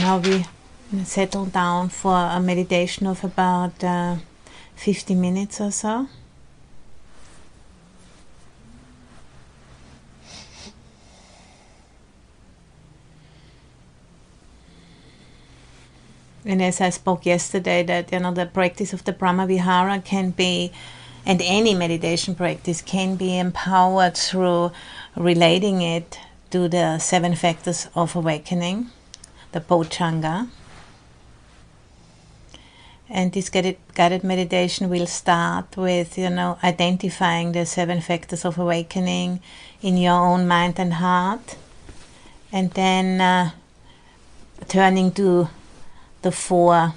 Now we settle down for a meditation of about uh, 50 minutes or so. And as I spoke yesterday, that you know the practice of the Brahma Vihara can be, and any meditation practice can be empowered through relating it to the seven factors of awakening, the Bojjhanga. And this guided, guided meditation will start with, you know, identifying the seven factors of awakening in your own mind and heart, and then uh, turning to the four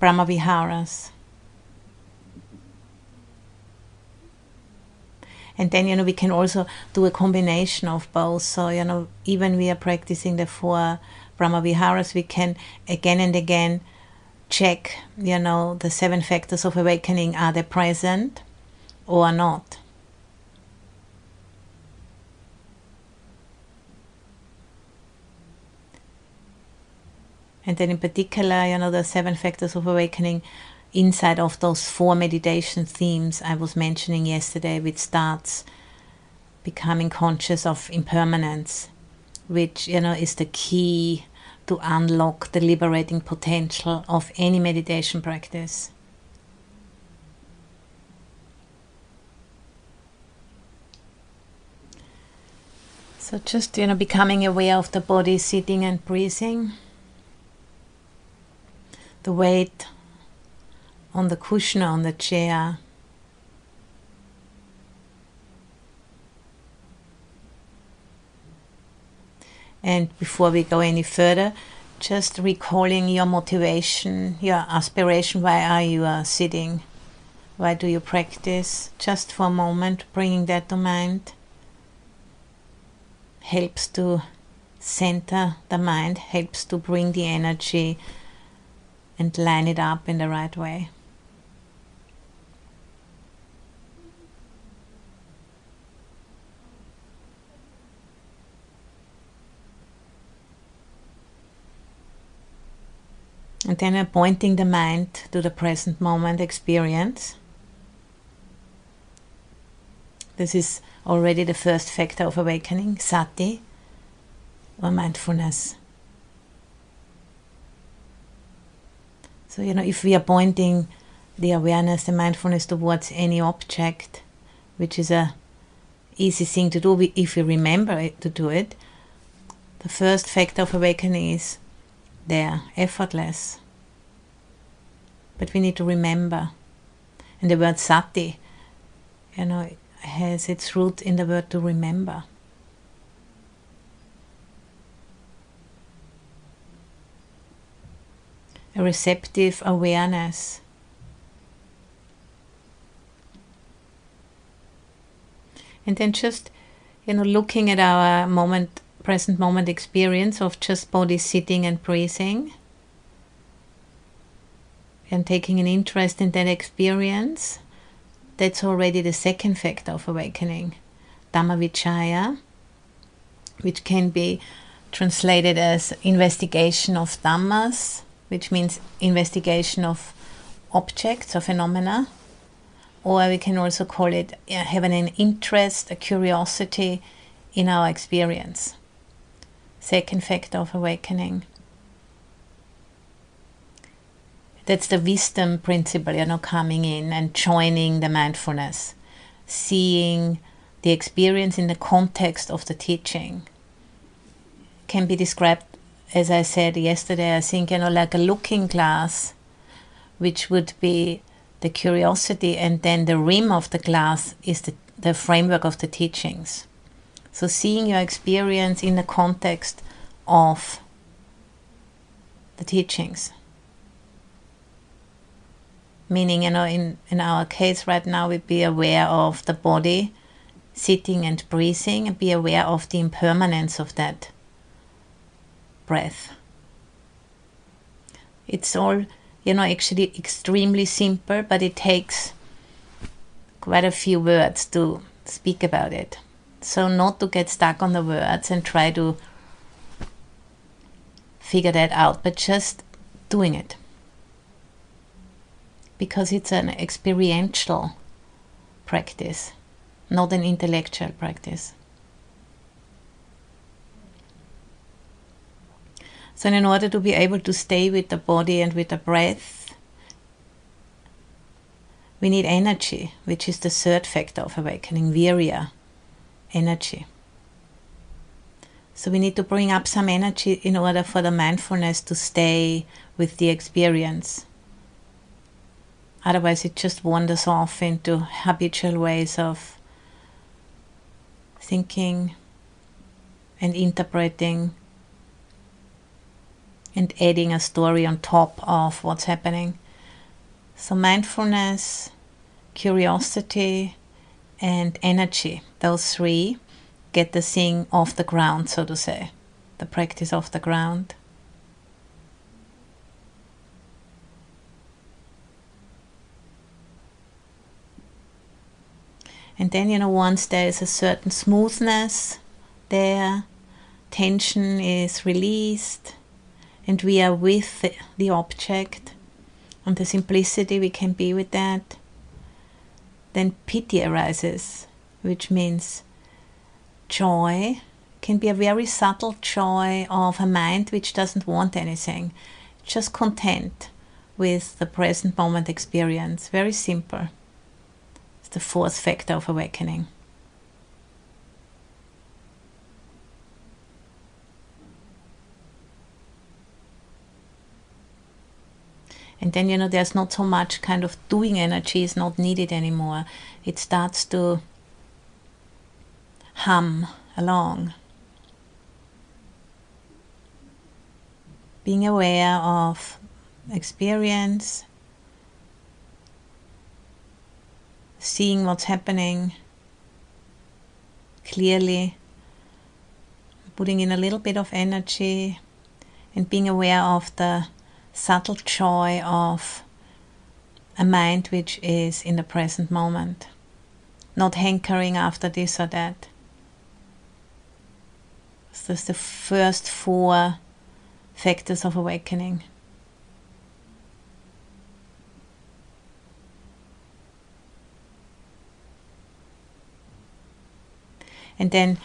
Brahmaviharas. And then, you know, we can also do a combination of both. So, you know, even we are practicing the four Brahmaviharas, we can again and again check, you know, the seven factors of awakening are they present or not. And then, in particular, you know, the seven factors of awakening inside of those four meditation themes I was mentioning yesterday, which starts becoming conscious of impermanence, which, you know, is the key to unlock the liberating potential of any meditation practice. So just you know becoming aware of the body sitting and breathing the weight on the cushion on the chair. And before we go any further, just recalling your motivation, your aspiration. Why are you uh, sitting? Why do you practice? Just for a moment, bringing that to mind helps to center the mind, helps to bring the energy and line it up in the right way. And then appointing the mind to the present moment experience. This is already the first factor of awakening, sati, or mindfulness. So, you know, if we are pointing the awareness, the mindfulness towards any object, which is a easy thing to do if we remember to do it, the first factor of awakening is there, effortless. But we need to remember. And the word sati, you know, has its root in the word to remember. a receptive awareness. And then just, you know, looking at our moment, present moment experience of just body sitting and breathing and taking an interest in that experience, that's already the second factor of awakening, Dhammavichaya, which can be translated as investigation of Dhammas which means investigation of objects or phenomena, or we can also call it having an interest, a curiosity in our experience. Second factor of awakening. That's the wisdom principle, you know, coming in and joining the mindfulness, seeing the experience in the context of the teaching. Can be described as I said yesterday, I think, you know, like a looking glass, which would be the curiosity, and then the rim of the glass is the, the framework of the teachings. So, seeing your experience in the context of the teachings. Meaning, you know, in, in our case right now, we be aware of the body sitting and breathing and be aware of the impermanence of that breath. It's all, you know, actually extremely simple, but it takes quite a few words to speak about it. So, not to get stuck on the words and try to figure that out, but just doing it. Because it's an experiential practice, not an intellectual practice. So, in order to be able to stay with the body and with the breath, we need energy, which is the third factor of awakening, virya, energy. So we need to bring up some energy in order for the mindfulness to stay with the experience. Otherwise, it just wanders off into habitual ways of thinking and interpreting and adding a story on top of what's happening. So, mindfulness, curiosity, and energy, those three get the thing off the ground, so to say, the practice off the ground. And then, you know, once there is a certain smoothness there, tension is released, and we are with the, object, and the simplicity we can be with that, then piti arises, which means joy can be a very subtle joy of a mind which doesn't want anything, just content with the present moment experience. Very simple. It's the fourth factor of awakening. And then, you know, there's not so much kind of doing energy is not needed anymore. It starts to hum along. Being aware of experience, seeing what's happening clearly, putting in a little bit of energy, and being aware of the subtle joy of a mind which is in the present moment, not hankering after this or that. So that's the first four factors of awakening. And then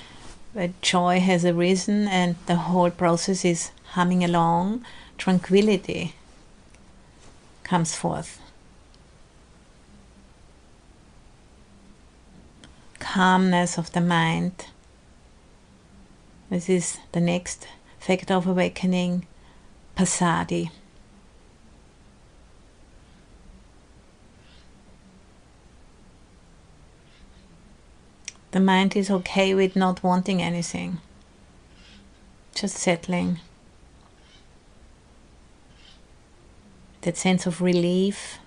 uh, joy has arisen, and the whole process is humming along. Tranquility comes forth. Calmness of the mind this is the next factor of awakening, passaddhi. The mind is okay with not wanting anything, just settling. That sense of relief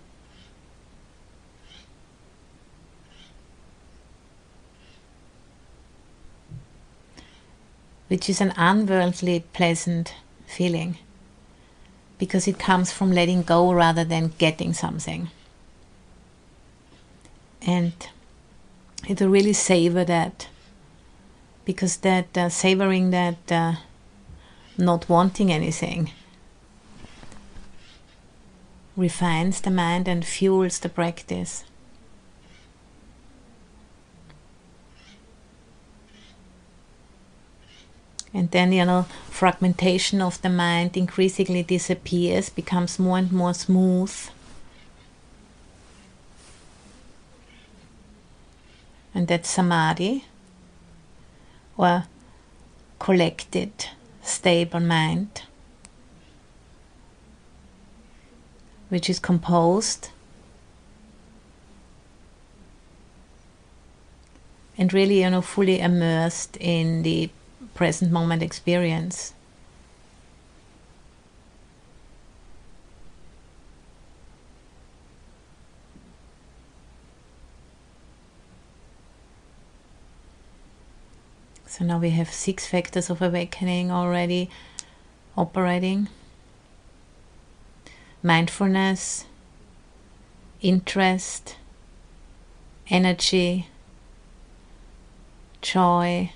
which is an unworldly pleasant feeling because it comes from letting go rather than getting something. And to really savor that because that uh, savoring that uh, not wanting anything refines the mind and fuels the practice. And then you know fragmentation of the mind increasingly disappears becomes more and more smooth. And that's samadhi or collected stable mind which is composed. And really you know fully immersed in the present moment experience. So now we have six factors of awakening already operating mindfulness, interest, energy, joy,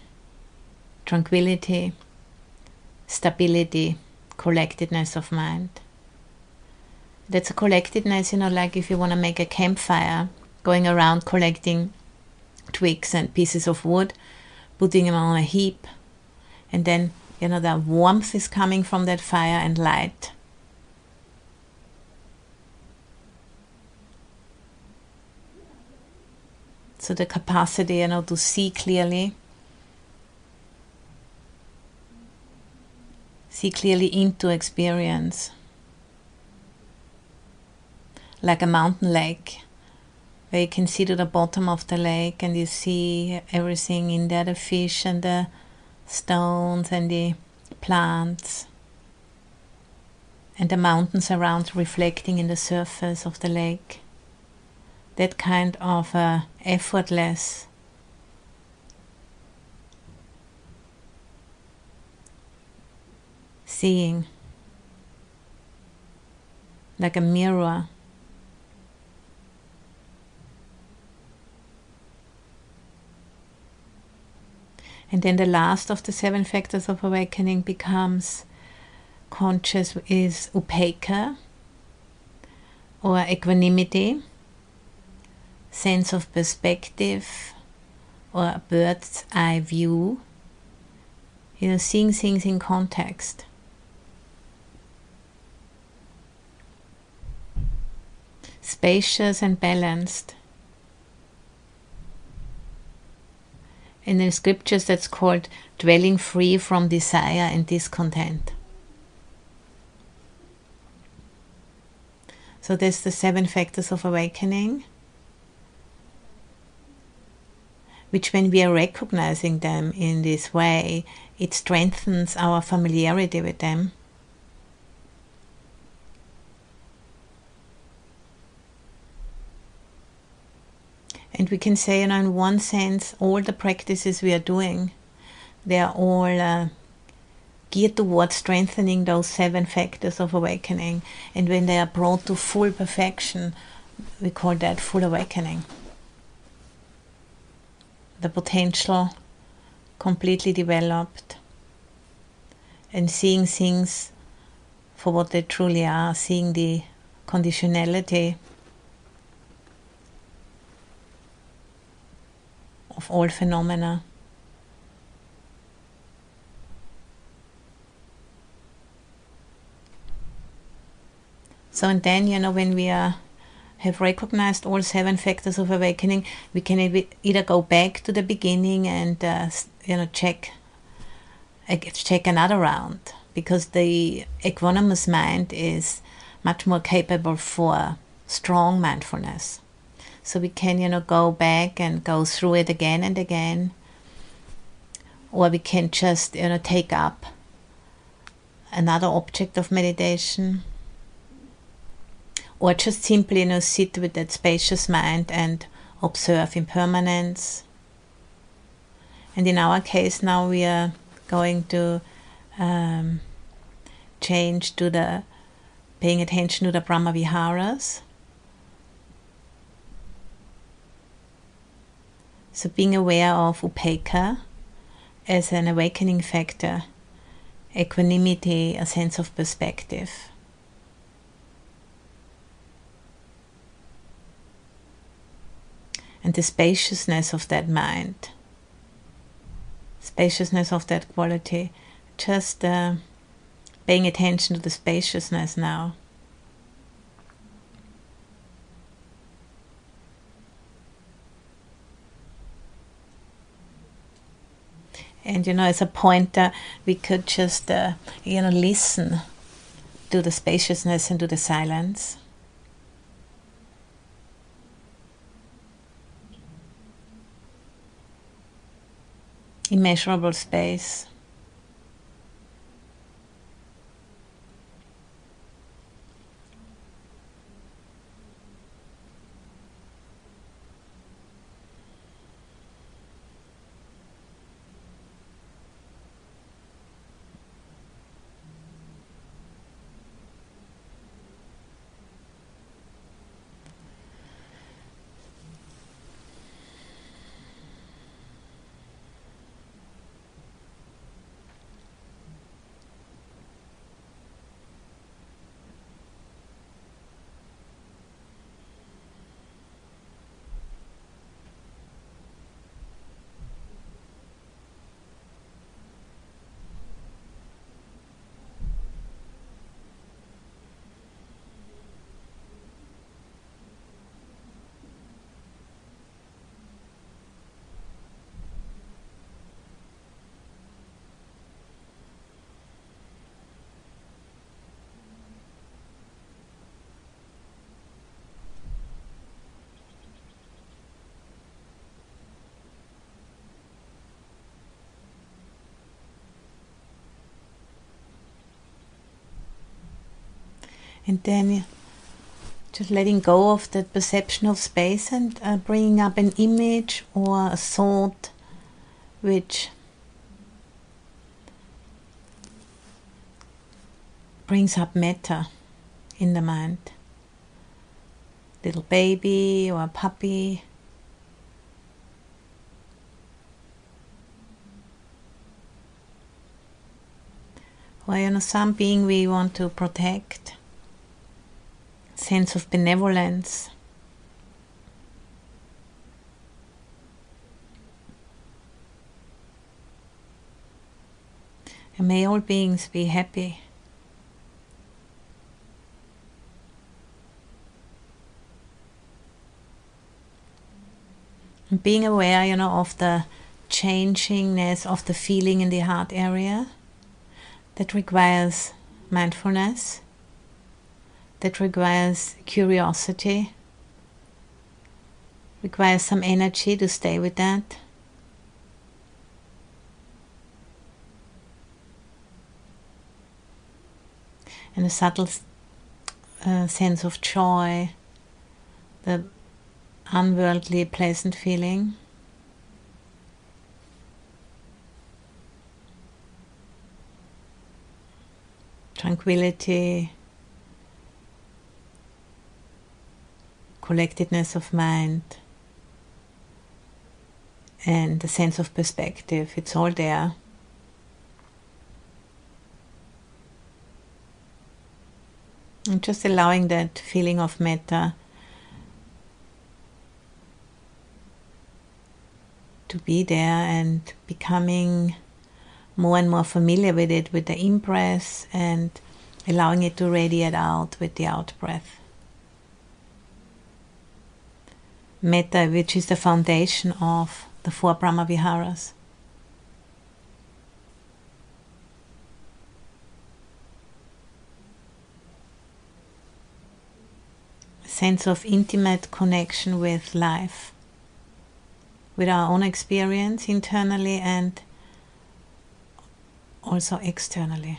tranquility, stability, collectedness of mind. That's a collectedness, you know, like if you want to make a campfire, going around collecting twigs and pieces of wood, putting them on a heap, and then, you know, the warmth is coming from that fire and light. So the capacity, you know, to see clearly see clearly into experience. Like a mountain lake, where you can see to the bottom of the lake and you see everything in there the fish and the stones and the plants and the mountains around reflecting in the surface of the lake. That kind of uh, effortless seeing like a mirror. And then the last of the seven factors of awakening becomes conscious is upekkha or equanimity, sense of perspective or a bird's eye view, you know, seeing things in context. Spacious and balanced. In the scriptures, that's called dwelling free from desire and discontent. So, there's the seven factors of awakening, which, when we are recognizing them in this way, it strengthens our familiarity with them And we can say, you know, in one sense, all the practices we are doing, they are all uh, geared towards strengthening those seven factors of awakening. And when they are brought to full perfection, we call that full awakening. The potential completely developed and seeing things for what they truly are, seeing the conditionality of all phenomena. So, and then, you know, when we are, have recognized all seven factors of awakening, we can either go back to the beginning and, uh, you know, check, check another round because the equanimous mind is much more capable for strong mindfulness. So we can, you know, go back and go through it again and again. Or we can just, you know, take up another object of meditation. Or just simply, you know, sit with that spacious mind and observe impermanence. And in our case, now we are going to um, change to the paying attention to the Brahma Viharas. So, being aware of upekkha as an awakening factor, equanimity, a sense of perspective. And the spaciousness of that mind, spaciousness of that quality, just uh, paying attention to the spaciousness now. And you know as a pointer we could just uh, you know listen to the spaciousness and to the silence. Immeasurable space And then just letting go of that perception of space and uh, bringing up an image or a thought which brings up metta in the mind. Little baby or a puppy. Or you know, some being we want to protect sense of benevolence. And may all beings be happy. And being aware, you know, of the changingness of the feeling in the heart area that requires mindfulness that requires curiosity, requires some energy to stay with that. And a subtle uh, sense of joy, the unworldly, pleasant feeling. Tranquility, collectedness of mind and the sense of perspective. It's all there. And just allowing that feeling of metta to be there and becoming more and more familiar with it with the in and allowing it to radiate out with the out breath. Metta, which is the foundation of the four Brahma Viharas. sense of intimate connection with life, with our own experience internally and also externally.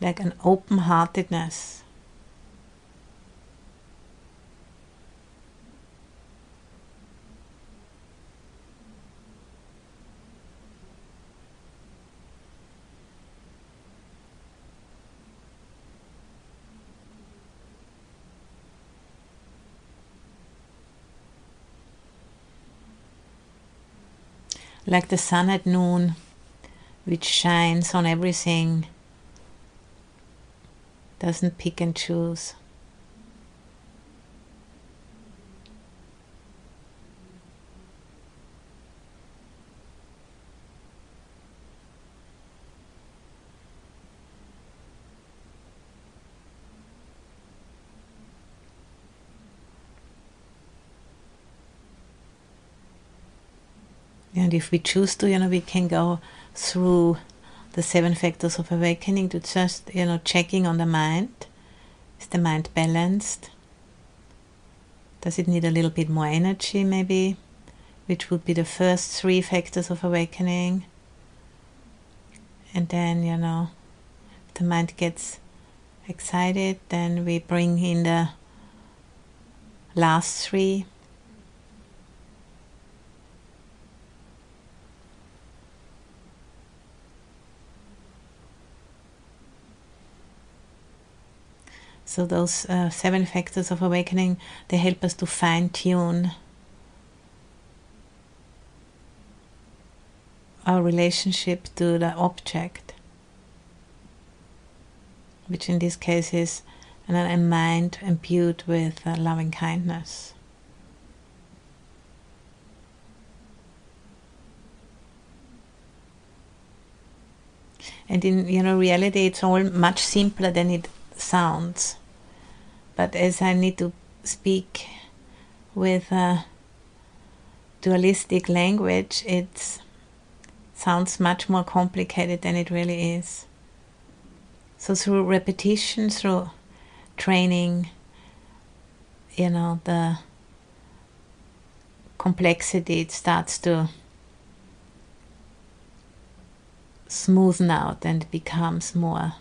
Like an open heartedness like the sun at noon, which shines on everything, doesn't pick and choose. And if we choose to, you know, we can go through the seven factors of awakening to just, you know, checking on the mind. Is the mind balanced? Does it need a little bit more energy, maybe? Which would be the first three factors of awakening. And then, you know, the mind gets excited, then we bring in the last three So those uh, seven factors of awakening they help us to fine tune our relationship to the object, which in this case is a mind imbued with uh, loving kindness. And in you know reality, it's all much simpler than it sounds. But as I need to speak with a dualistic language, it sounds much more complicated than it really is. So, through repetition, through training, you know, the complexity it starts to smoothen out and becomes more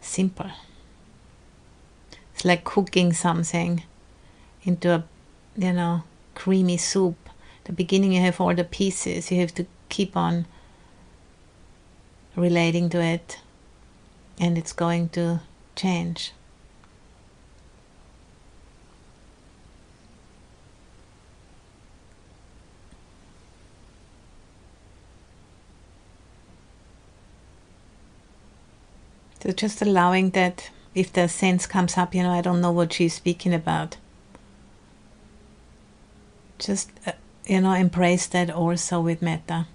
simple. Like cooking something into a, you know, creamy soup. The beginning, you have all the pieces. You have to keep on relating to it, and it's going to change. So just allowing that if the sense comes up, you know, I don't know what she's speaking about. Just, uh, you know, embrace that also with metta.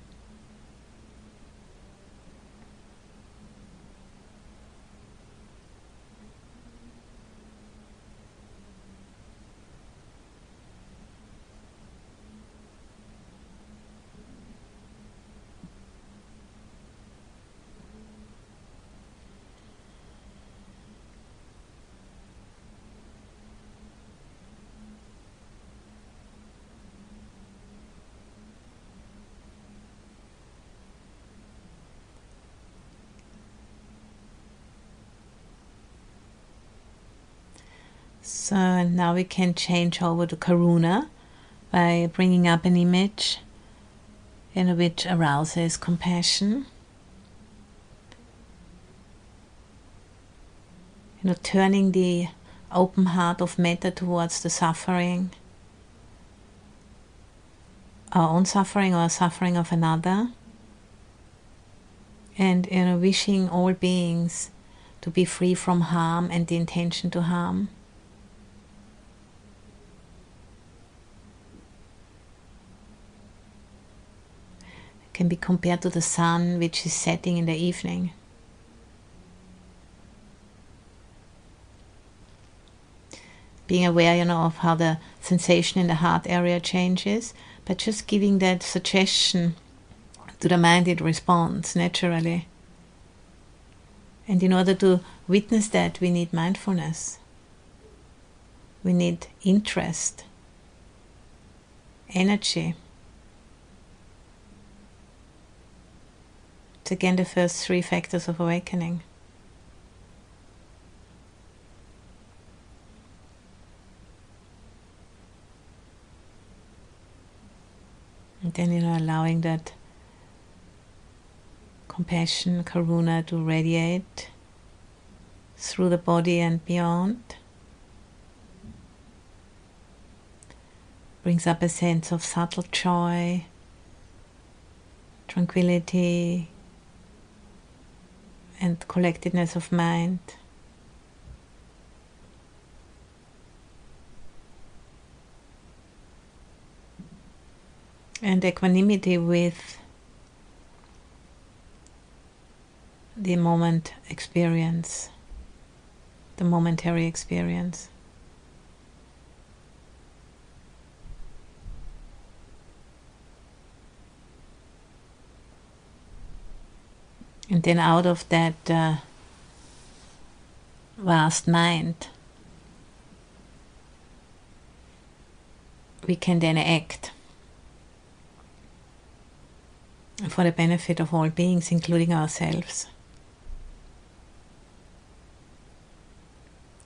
So now we can change over to Karuna by bringing up an image in which arouses compassion. You know, turning the open heart of metta towards the suffering, our own suffering or suffering of another, and you know, wishing all beings to be free from harm and the intention to harm. Can be compared to the sun which is setting in the evening. Being aware, you know, of how the sensation in the heart area changes, but just giving that suggestion to the mind, it responds naturally. And in order to witness that, we need mindfulness. We need interest, energy. It's again the first three factors of awakening. And then, you know, allowing that compassion, karuna to radiate through the body and beyond. Brings up a sense of subtle joy, tranquility, and collectedness of mind. And equanimity with the moment experience, the momentary experience. And then out of that uh, vast mind, we can then act for the benefit of all beings, including ourselves.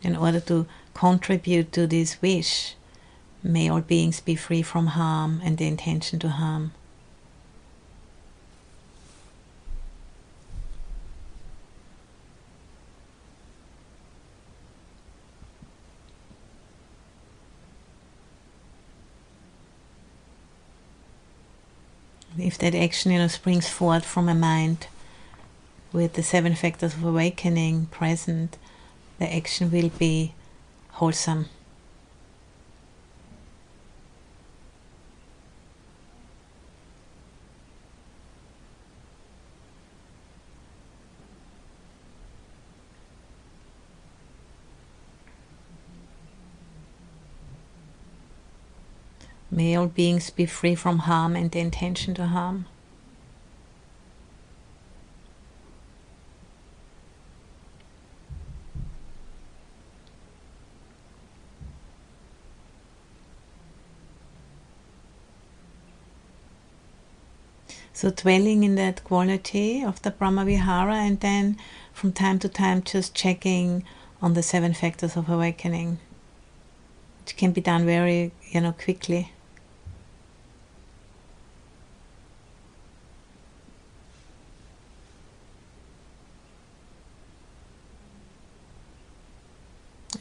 In order to contribute to this wish, may all beings be free from harm and the intention to harm. If that action you know springs forth from a mind with the seven factors of awakening present the action will be wholesome May all beings be free from harm and the intention to harm. So, dwelling in that quality of the Brahmavihara, and then from time to time just checking on the seven factors of awakening, which can be done very, you know, quickly.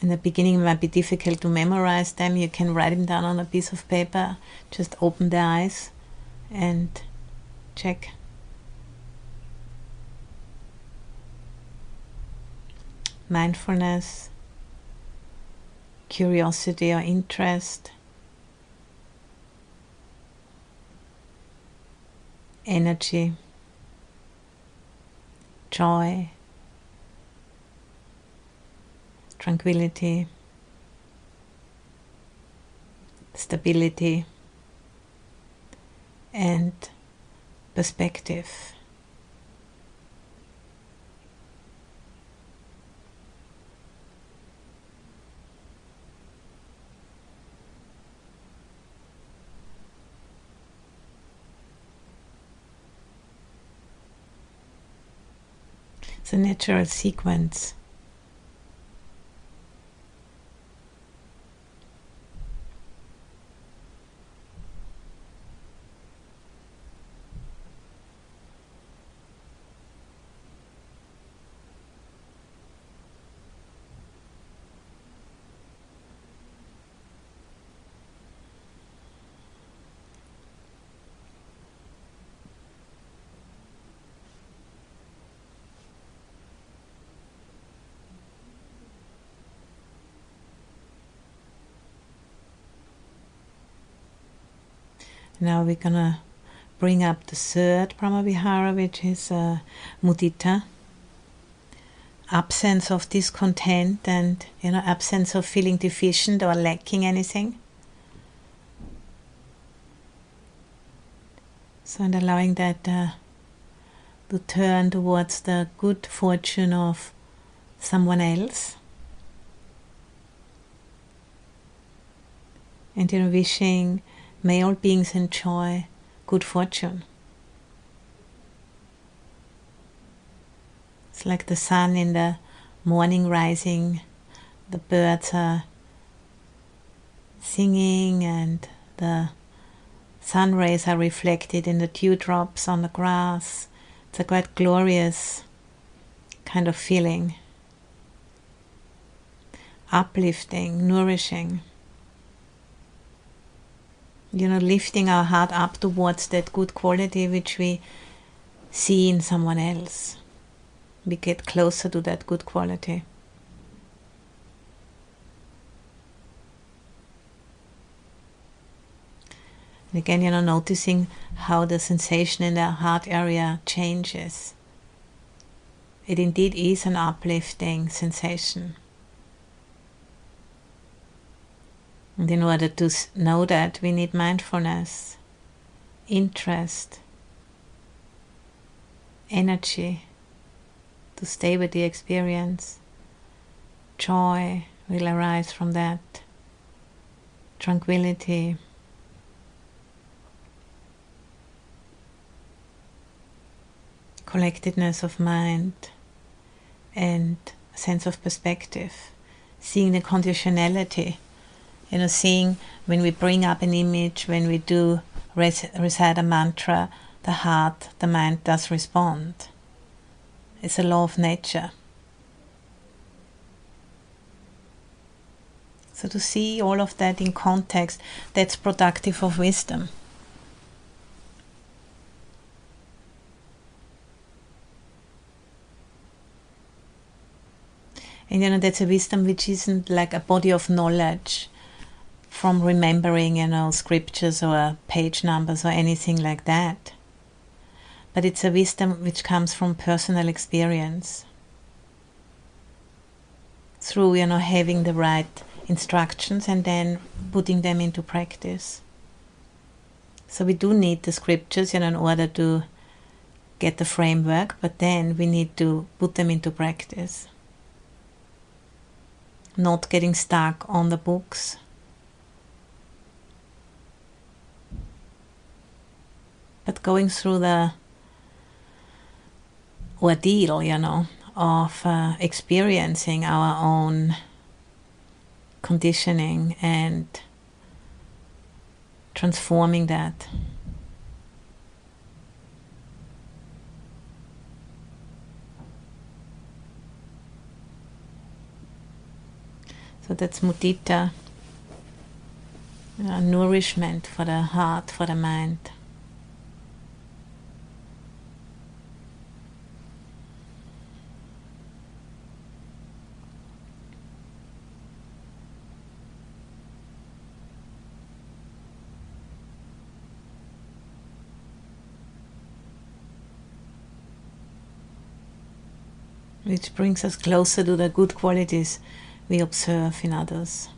In the beginning it might be difficult to memorize them. You can write them down on a piece of paper, just open the eyes and check. Mindfulness, curiosity or interest, energy, joy tranquility, stability, and perspective. A natural sequence. Now we're gonna bring up the third Brahmavihara, which is uh, mudita, absence of discontent and you know absence of feeling deficient or lacking anything. So and allowing that uh, to turn towards the good fortune of someone else. And you know, wishing May all beings enjoy good fortune. It's like the sun in the morning rising, the birds are singing, and the sun rays are reflected in the dewdrops on the grass. It's a quite glorious kind of feeling, uplifting, nourishing you know, lifting our heart up towards that good quality which we see in someone else. We get closer to that good quality. And again, you know, noticing how the sensation in the heart area changes. It indeed is an uplifting sensation. And in order to know that, we need mindfulness, interest, energy to stay with the experience. Joy will arise from that, tranquility. Collectedness of mind and sense of perspective, seeing the conditionality you know, seeing when we bring up an image, when we do recite a mantra, the heart, the mind does respond. It's a law of nature. So to see all of that in context, that's productive of wisdom. And you know, that's a wisdom which isn't like a body of knowledge from remembering, you know, scriptures or page numbers or anything like that. But it's a wisdom which comes from personal experience. Through, you know, having the right instructions and then putting them into practice. So we do need the scriptures, you know, in order to get the framework, but then we need to put them into practice. Not getting stuck on the books but going through the ordeal, you know, of uh, experiencing our own conditioning and transforming that. So that's mudita, uh, nourishment for the heart, for the mind. Which brings us closer to the good qualities we observe in others.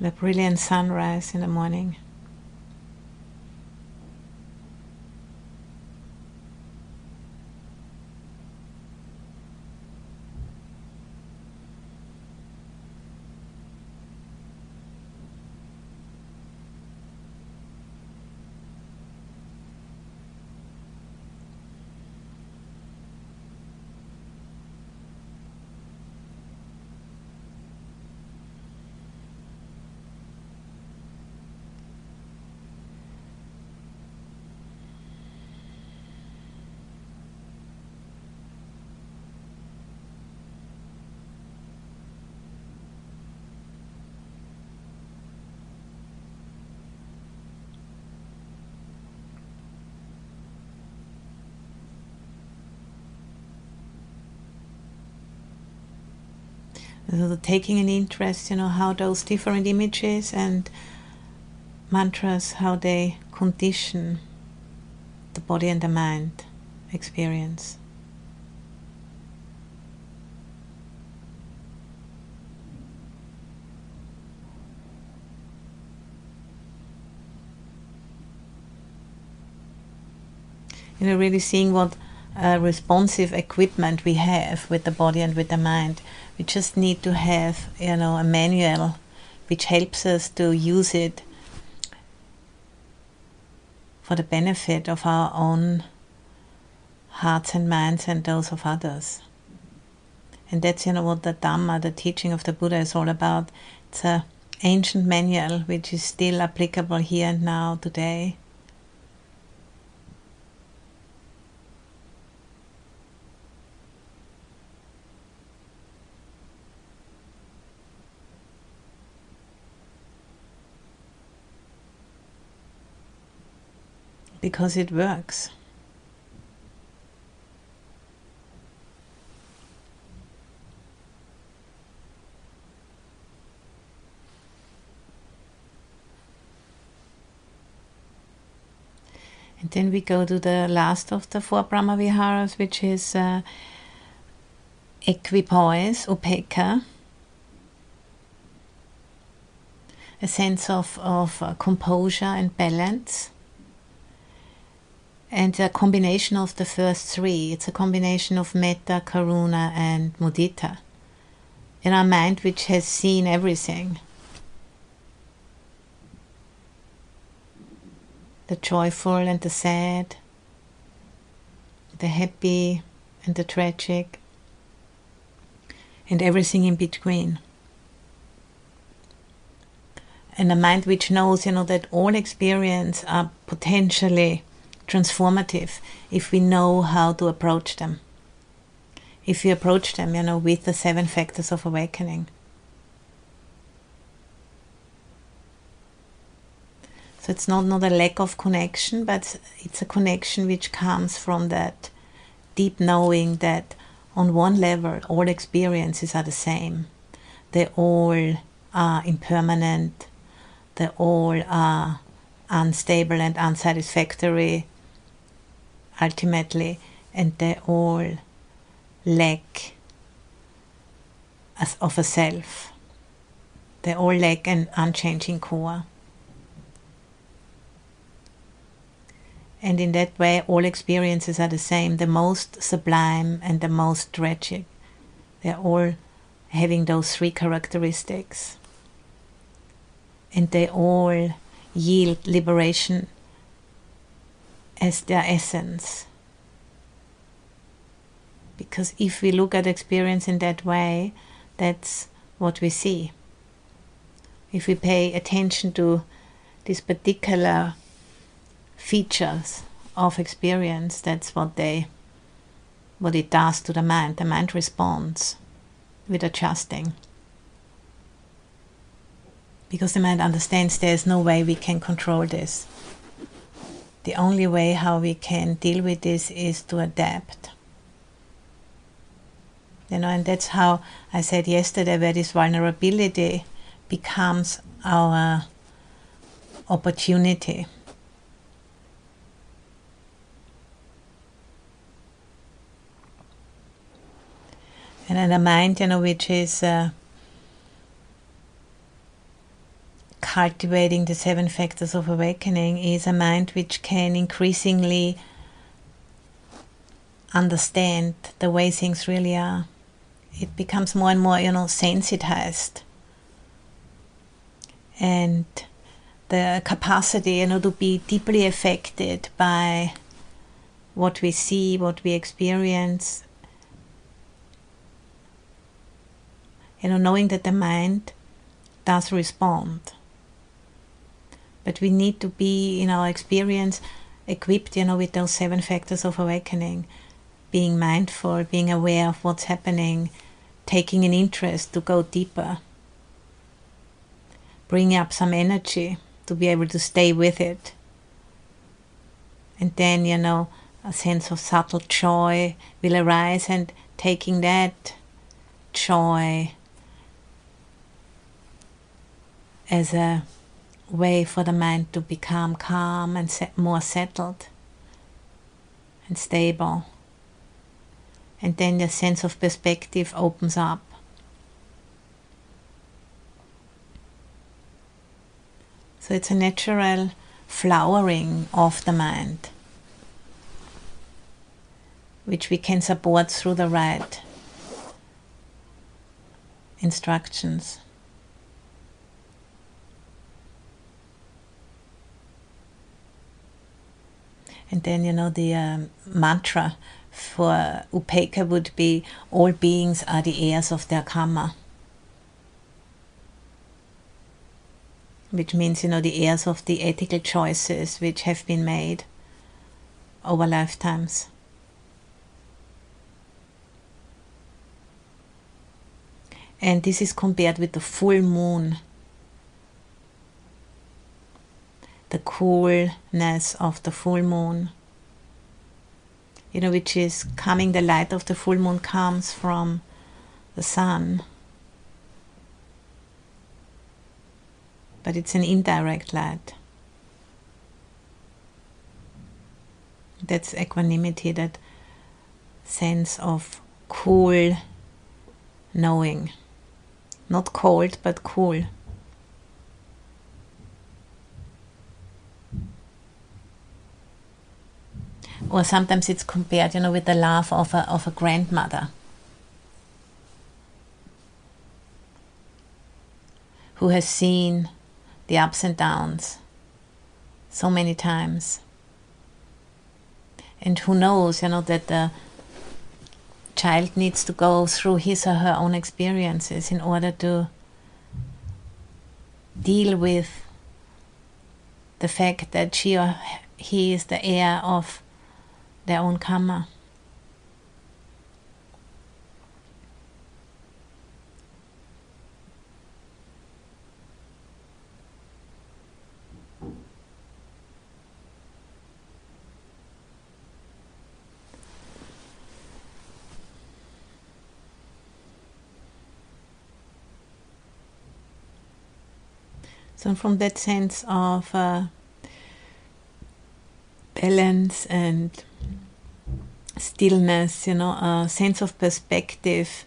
The brilliant sunrise in the morning. So taking an interest, you know, how those different images and mantras, how they condition the body and the mind experience. You know, really seeing what uh, responsive equipment we have with the body and with the mind. We just need to have, you know, a manual which helps us to use it for the benefit of our own hearts and minds and those of others. And that's, you know, what the Dhamma, the teaching of the Buddha, is all about. It's a ancient manual which is still applicable here and now today. Because it works. And then we go to the last of the four Brahma Viharas, which is uh, equipoise, upekkha, a sense of, of uh, composure and balance and a combination of the first three. It's a combination of metta, karuna, and mudita in our mind, which has seen everything. The joyful and the sad, the happy and the tragic, and everything in between. And a mind which knows, you know, that all experience are potentially transformative if we know how to approach them. If we approach them, you know, with the seven factors of awakening. So it's not, not a lack of connection, but it's a connection which comes from that deep knowing that on one level all experiences are the same. They all are impermanent, they all are unstable and unsatisfactory ultimately, and they all lack as of a self. They all lack an unchanging core. And in that way, all experiences are the same the most sublime and the most tragic. They're all having those three characteristics. And they all yield liberation as their essence. Because if we look at experience in that way, that's what we see. If we pay attention to these particular features of experience, that's what they what it does to the mind. The mind responds with adjusting. Because the mind understands there's no way we can control this. The only way how we can deal with this is to adapt. You know, and that's how I said yesterday where this vulnerability becomes our opportunity. And then the mind, you know, which is uh, cultivating the seven factors of awakening, is a mind which can increasingly understand the way things really are it becomes more and more, you know, sensitized. And the capacity, you know, to be deeply affected by what we see, what we experience. You know, knowing that the mind does respond. But we need to be, in our experience, equipped, you know, with those seven factors of awakening being mindful, being aware of what's happening, taking an interest to go deeper, bring up some energy to be able to stay with it. And then, you know, a sense of subtle joy will arise, and taking that joy as a way for the mind to become calm and more settled and stable and then the sense of perspective opens up. So it's a natural flowering of the mind, which we can support through the right instructions. And then, you know, the um, mantra for Upekkha would be all beings are the heirs of their karma. Which means, you know, the heirs of the ethical choices which have been made over lifetimes. And this is compared with the full moon, the coolness of the full moon you know, which is coming, the light of the full moon comes from the sun. But it's an indirect light. That's equanimity, that sense of cool knowing. Not cold, but cool. Or sometimes it's compared, you know, with the love of a, of a grandmother who has seen the ups and downs so many times. And who knows, you know, that the child needs to go through his or her own experiences in order to deal with the fact that she or he is the heir of their own karma. So, from that sense of uh, balance and stillness, you know, a sense of perspective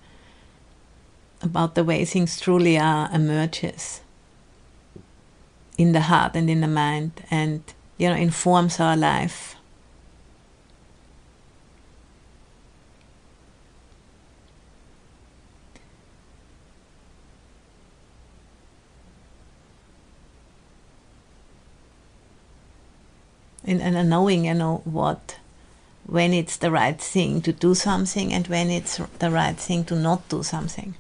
about the way things truly are emerges in the heart and in the mind and you know informs our life. And, and knowing you know what when it's the right thing to do something and when it's the right thing to not do something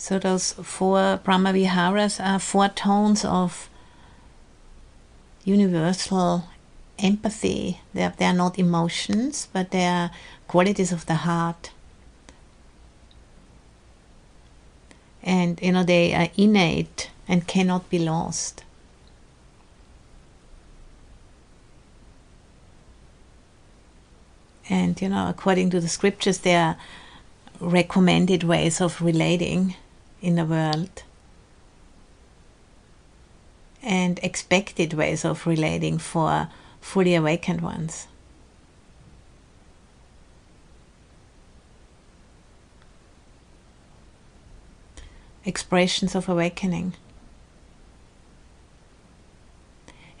So those four Brahmaviharas are four tones of universal empathy. They are, they are not emotions, but they are qualities of the heart. And you know they are innate and cannot be lost. And you know, according to the scriptures, they are recommended ways of relating in the world and expected ways of relating for fully awakened ones. Expressions of awakening.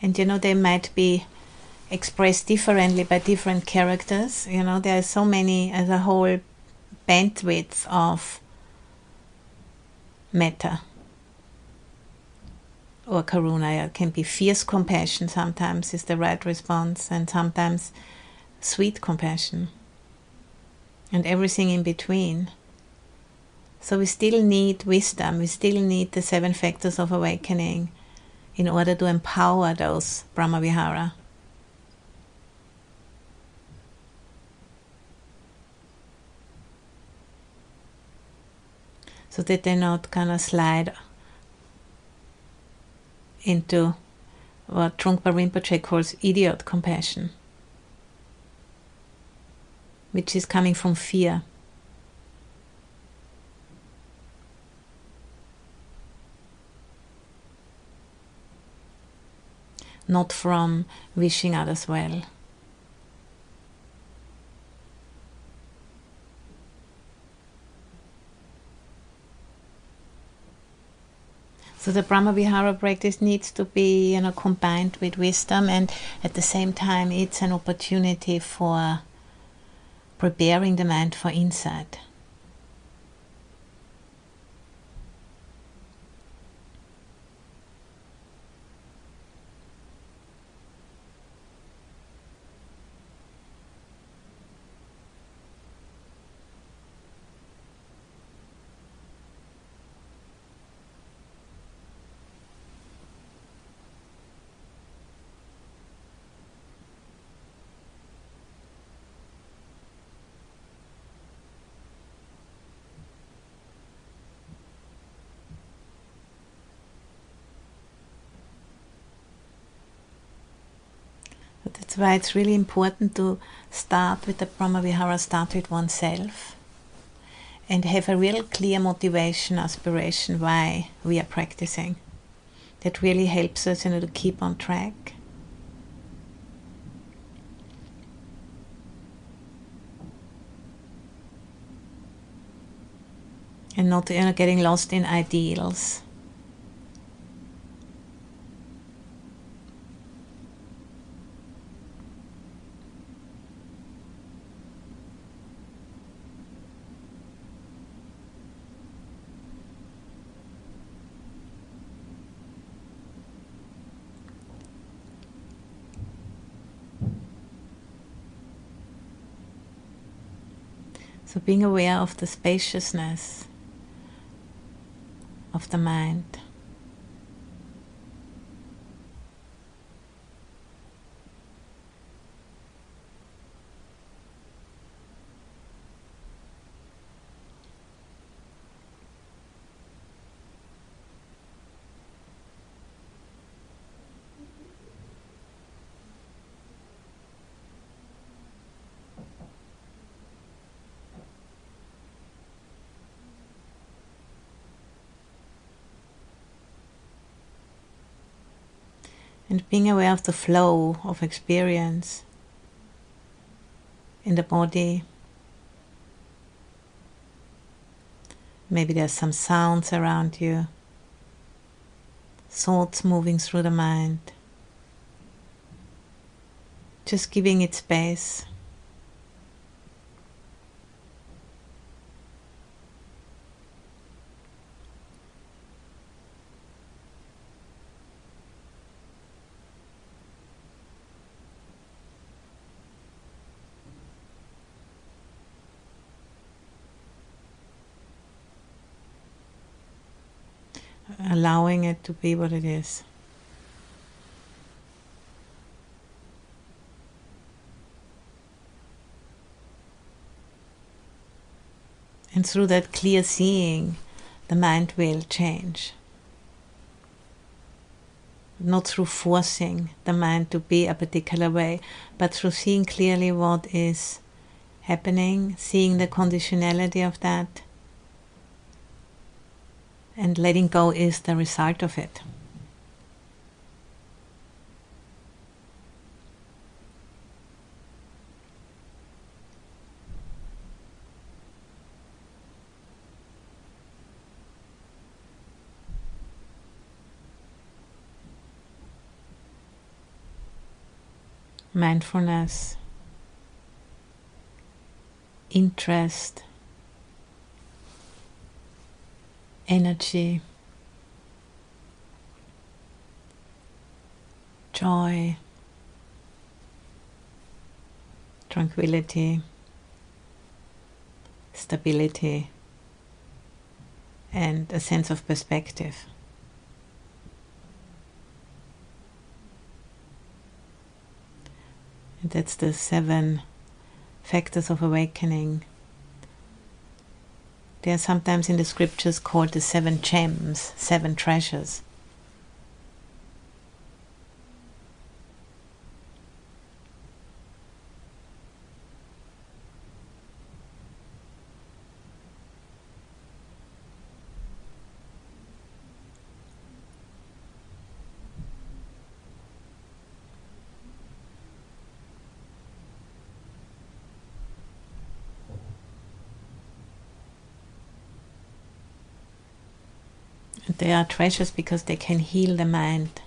And you know, they might be expressed differently by different characters. You know, there are so many as a whole bandwidth of metta or karuna. It can be fierce compassion, sometimes is the right response, and sometimes sweet compassion, and everything in between. So we still need wisdom, we still need the seven factors of awakening in order to empower those Brahmavihara. So that they're not of slide into what Trungpa Rinpoche calls idiot compassion, which is coming from fear. Not from wishing others well. So the Brahmavihara practice needs to be, you know, combined with wisdom, and at the same time, it's an opportunity for preparing the mind for insight. That's why it's really important to start with the Brahmavihara, start with oneself, and have a real clear motivation, aspiration why we are practicing. That really helps us you know, to keep on track. And not you know, getting lost in ideals. So, being aware of the spaciousness of the mind. And being aware of the flow of experience in the body. Maybe there's some sounds around you, thoughts moving through the mind. Just giving it space. Allowing it to be what it is. And through that clear seeing, the mind will change. Not through forcing the mind to be a particular way, but through seeing clearly what is happening, seeing the conditionality of that and letting go is the result of it. mindfulness, interest, energy, joy, tranquility, stability, and a sense of perspective. And that's the seven factors of awakening they are sometimes in the scriptures called the seven gems, seven treasures. They are treasures because they can heal the mind.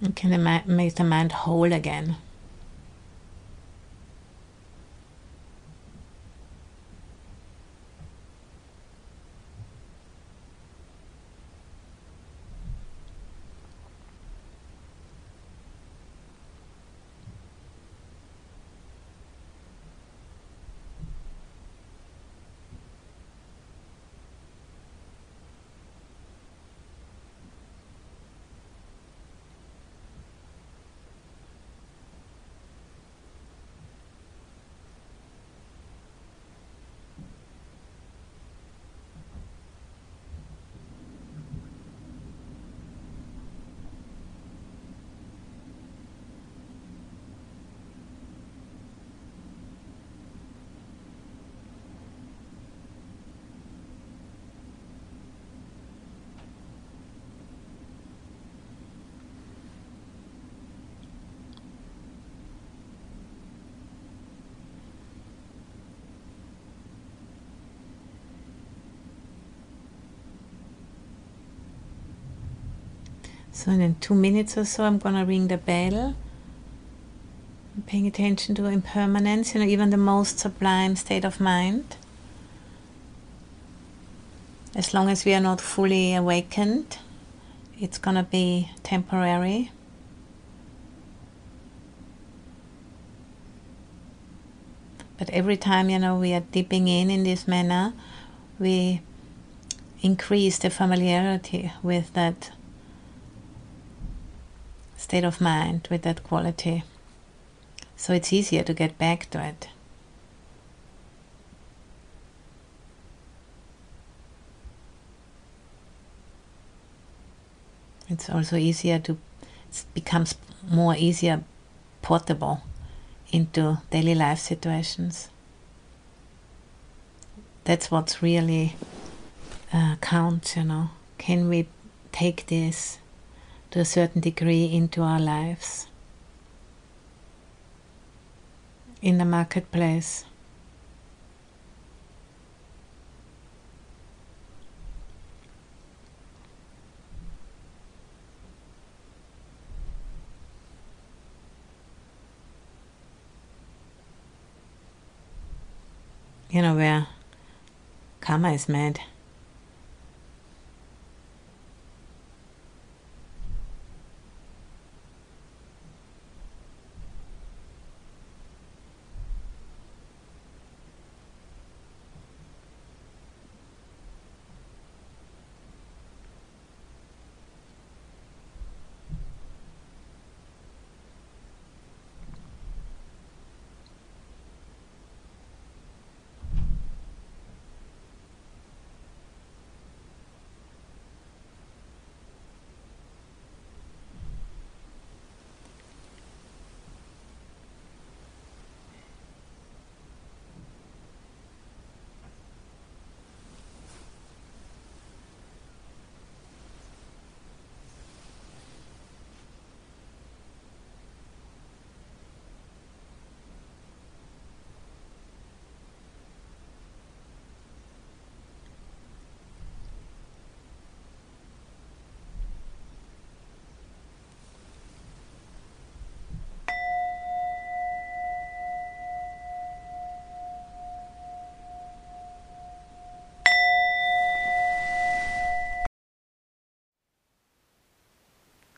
It can make the mind whole again. So in two minutes or so, I'm gonna ring the bell. I'm paying attention to impermanence, you know, even the most sublime state of mind. As long as we are not fully awakened, it's gonna be temporary. But every time, you know, we are dipping in in this manner, we increase the familiarity with that state of mind with that quality. So it's easier to get back to it. It's also easier to, it becomes more easier portable into daily life situations. That's what's really uh, counts, you know. Can we take this to a certain degree into our lives? In the marketplace. you know, where karma is made.